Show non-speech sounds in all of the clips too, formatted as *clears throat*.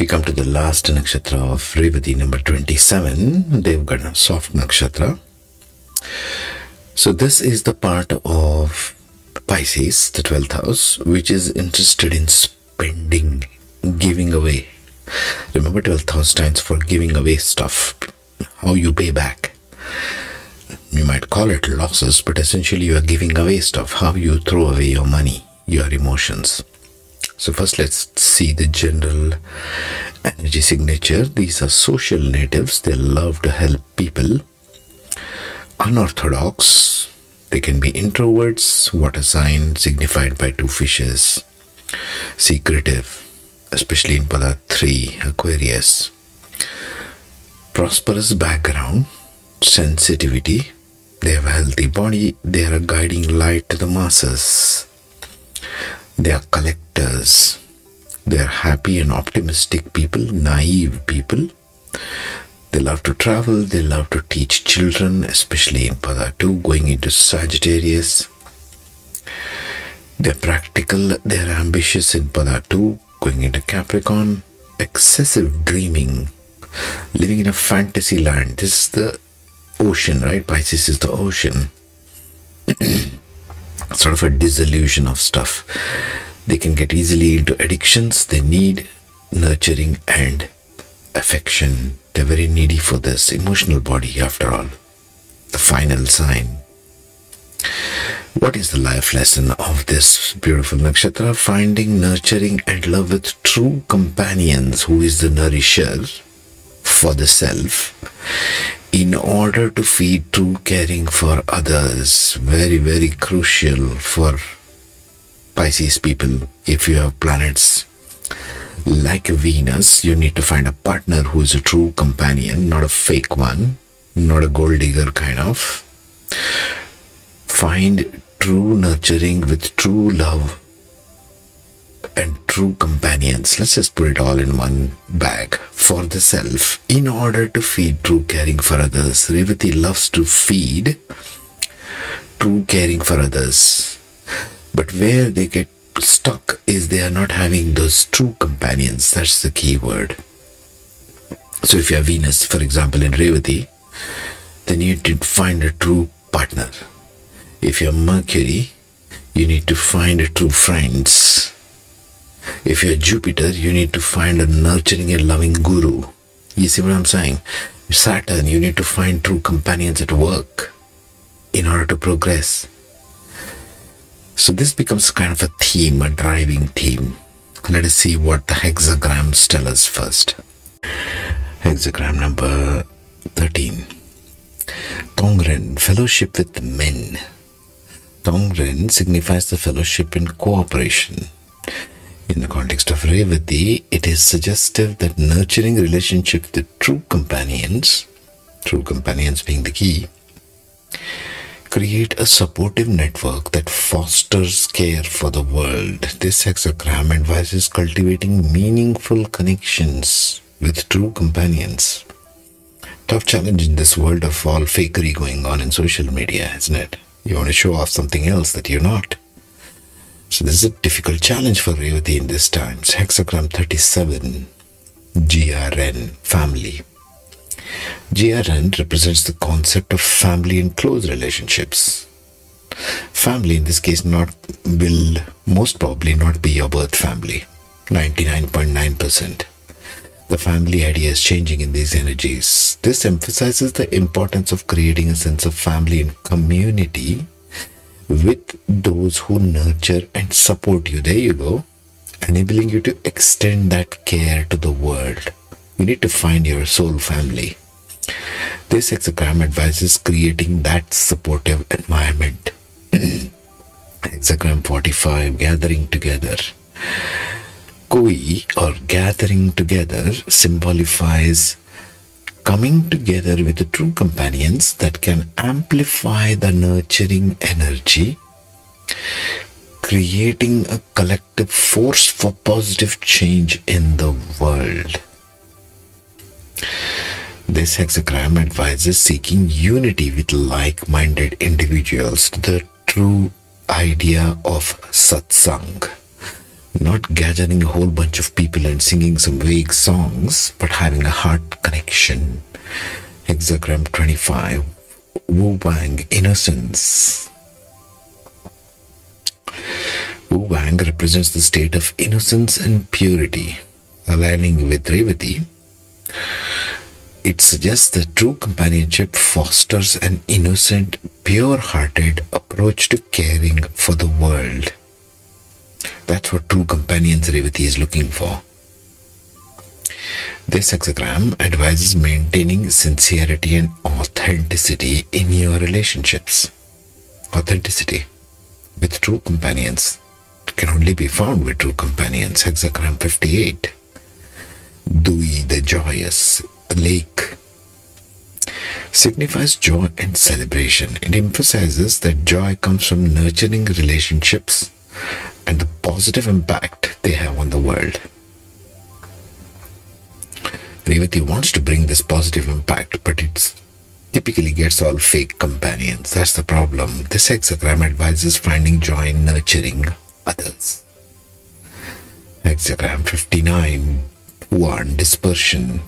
We come to the last nakshatra of Revati, number 27, Devgana, soft nakshatra. So, this is the part of Pisces, the 12th house, which is interested in spending, giving away. Remember, 12th house stands for giving away stuff, how you pay back. You might call it losses, but essentially you are giving away stuff, how you throw away your money, your emotions. So, first, let's see the general energy signature. These are social natives, they love to help people. Unorthodox. They can be introverts, water sign signified by two fishes, secretive, especially in Pada 3, Aquarius, prosperous background, sensitivity, they have a healthy body, they are a guiding light to the masses, they are collectors, they are happy and optimistic people, naive people they love to travel, they love to teach children, especially in Pada 2, going into Sagittarius. They're practical, they're ambitious in Pada 2, going into Capricorn. Excessive dreaming, living in a fantasy land. This is the ocean, right? Pisces is the ocean. *clears throat* sort of a disillusion of stuff. They can get easily into addictions, they need nurturing and affection. They're very needy for this emotional body, after all. The final sign. What is the life lesson of this beautiful nakshatra? Finding, nurturing, and love with true companions, who is the nourisher for the self, in order to feed true caring for others. Very, very crucial for Pisces people if you have planets like Venus, you need to find a partner who is a true companion, not a fake one, not a gold digger kind of. Find true nurturing with true love true companions. Let's just put it all in one bag for the self in order to feed true caring for others. Revati loves to feed true caring for others. But where they get stuck is they are not having those true companions. That's the key word. So if you have Venus, for example, in Revati, then you need to find a true partner. If you're Mercury, you need to find a true friends. If you're Jupiter, you need to find a nurturing and loving guru. You see what I'm saying? Saturn, you need to find true companions at work in order to progress. So this becomes kind of a theme, a driving theme. Let us see what the hexagrams tell us first. Hexagram number 13. Tongren, fellowship with men. Tongren signifies the fellowship in cooperation. In the context of Revati, it is suggestive that nurturing relationships with true companions, true companions being the key, create a supportive network that fosters care for the world. This hexagram advises cultivating meaningful connections with true companions. Tough challenge in this world of all fakery going on in social media, isn't it? You want to show off something else that you're not. So this is a difficult challenge for Revati in these times. Hexagram 37, GRN, family. GRN represents the concept of family and close relationships. Family, in this case, not will most probably not be your birth family. 99.9%. The family idea is changing in these energies. This emphasizes the importance of creating a sense of family and community with those who nurture and support you. There you go. Enabling you to extend that care to the world. You need to find your soul family. This hexagram advises creating that supportive environment. *clears throat* hexagram 45 Gathering together. Kui or gathering together symbolifies coming together with the true companions that can amplify the nurturing energy, creating a collective force for positive change in the world. This hexagram advises seeking unity with like minded individuals, the true idea of satsang, Not gathering a whole bunch of people and singing some vague songs, but having a heart connection. Hexagram 25. Wu Wang Innocence. Wu Wang represents the state of innocence and purity. Aligning with Revati, it suggests that true companionship fosters an innocent, pure hearted approach to caring for the world. That's what true companions Revati is looking for. This hexagram advises maintaining sincerity and authenticity in your relationships. Authenticity with true companions can only be found with true companions. Hexagram 58. Dui the joyous lake signifies joy and celebration. It emphasizes that joy comes from nurturing relationships and the positive impact they have on the world. Revati wants to bring this positive impact, but it typically gets all fake companions. That's the problem. This hexagram advises finding joy in nurturing others. Hexagram 59 Huan Dispersion.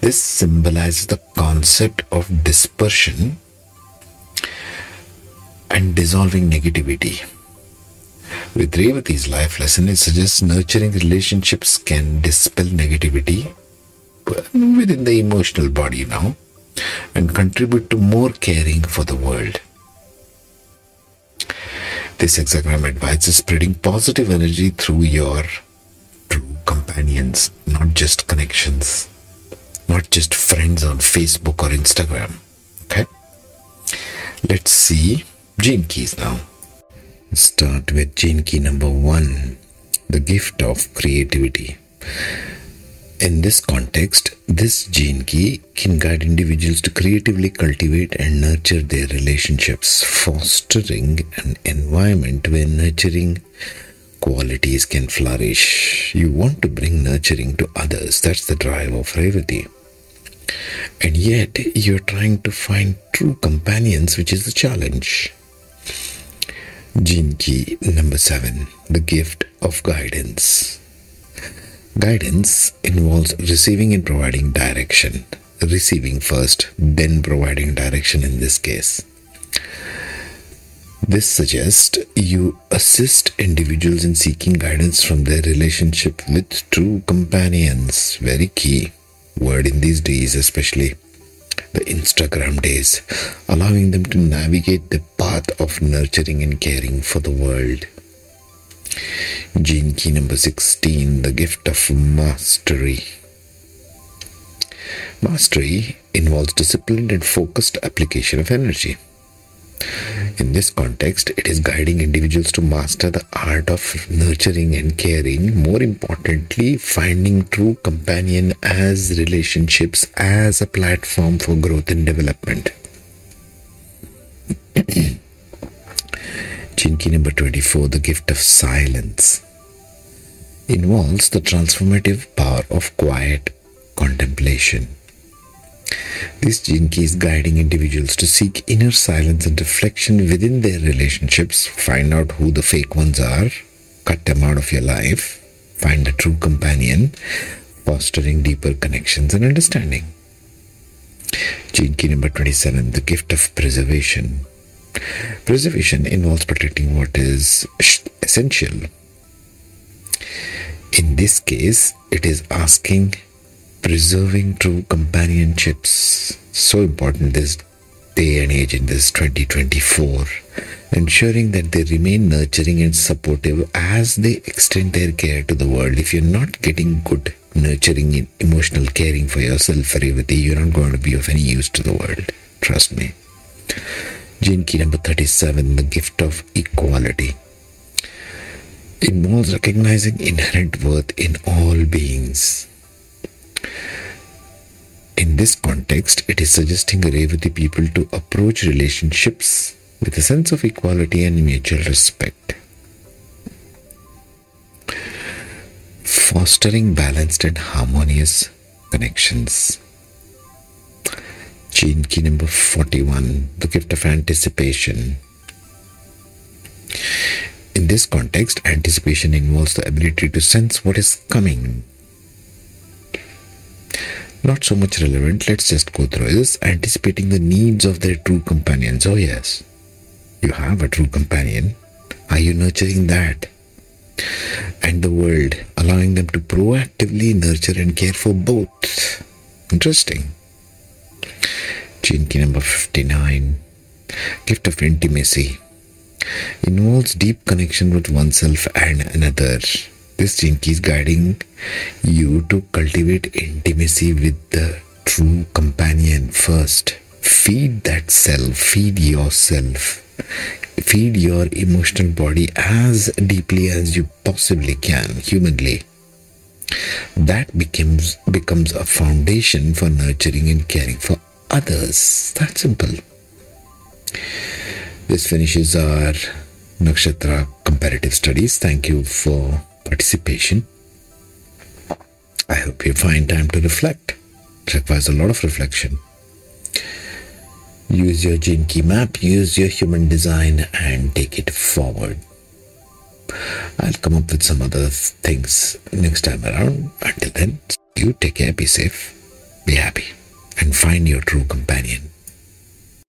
This symbolizes the concept of dispersion and dissolving negativity. With Revati's life lesson, it suggests nurturing relationships can dispel negativity within the emotional body now and contribute to more caring for the world. This hexagram advises spreading positive energy through your true companions, not just connections, not just friends on Facebook or Instagram. Okay? Let's see gene keys now. Start with gene key number one the gift of creativity. In this context, this gene key can guide individuals to creatively cultivate and nurture their relationships, fostering an environment where nurturing qualities can flourish. You want to bring nurturing to others. That's the drive of Revati. And yet, you're trying to find true companions, which is the challenge. Gene key number seven the gift of guidance. Guidance involves receiving and providing direction. Receiving first, then providing direction in this case. This suggests you assist individuals in seeking guidance from their relationship with true companions. Very key word in these days, especially the Instagram days, allowing them to navigate the path of nurturing and caring for the world. Gene key number 16 the gift of mastery. Mastery involves disciplined and focused application of energy. In this context, it is guiding individuals to master the art of nurturing and caring. More importantly, finding true companion as relationships as a platform for growth and development. *clears throat* Gene key number 24, the gift of silence, involves the transformative power of quiet contemplation. This gene key is guiding individuals to seek inner silence and reflection within their relationships, find out who the fake ones are, cut them out of your life, find a true companion, fostering deeper connections and understanding. Gene key number 27 the gift of preservation. Preservation involves protecting what is essential. In this case, it is asking preserving true companionships so important this day and age in this 2024 ensuring that they remain nurturing and supportive as they extend their care to the world. If you're not getting good nurturing and emotional caring for yourself Revati, you're not going to be of any use to the world. Trust me. Gene key number 37 the gift of equality. Involves recognizing inherent worth in all beings in this context, it is suggesting Revati people to approach relationships with a sense of equality and mutual respect. Fostering balanced and harmonious connections. Gene key number 41, the gift of anticipation. In this context, anticipation involves the ability to sense what is coming. Not so much relevant, let's just go through this. Anticipating the needs of their true companions. Oh, yes, you have a true companion. Are you nurturing that? And the world, allowing them to proactively nurture and care for both. Interesting. Key number 59 Gift of intimacy involves deep connection with oneself and another. This gene is guiding you to cultivate intimacy with the true companion first. Feed that self, feed yourself, feed your emotional body as deeply as you possibly can, humanly. That becomes becomes a foundation for nurturing and caring for others. That simple. This finishes our Nakshatra comparative studies. Thank you for participation. I hope you find time to reflect. It requires a lot of reflection. Use your gene key map, use your human design, and take it forward. I'll come up with some other things next time around. Until then, you take care, be safe, be happy, and find your true companion.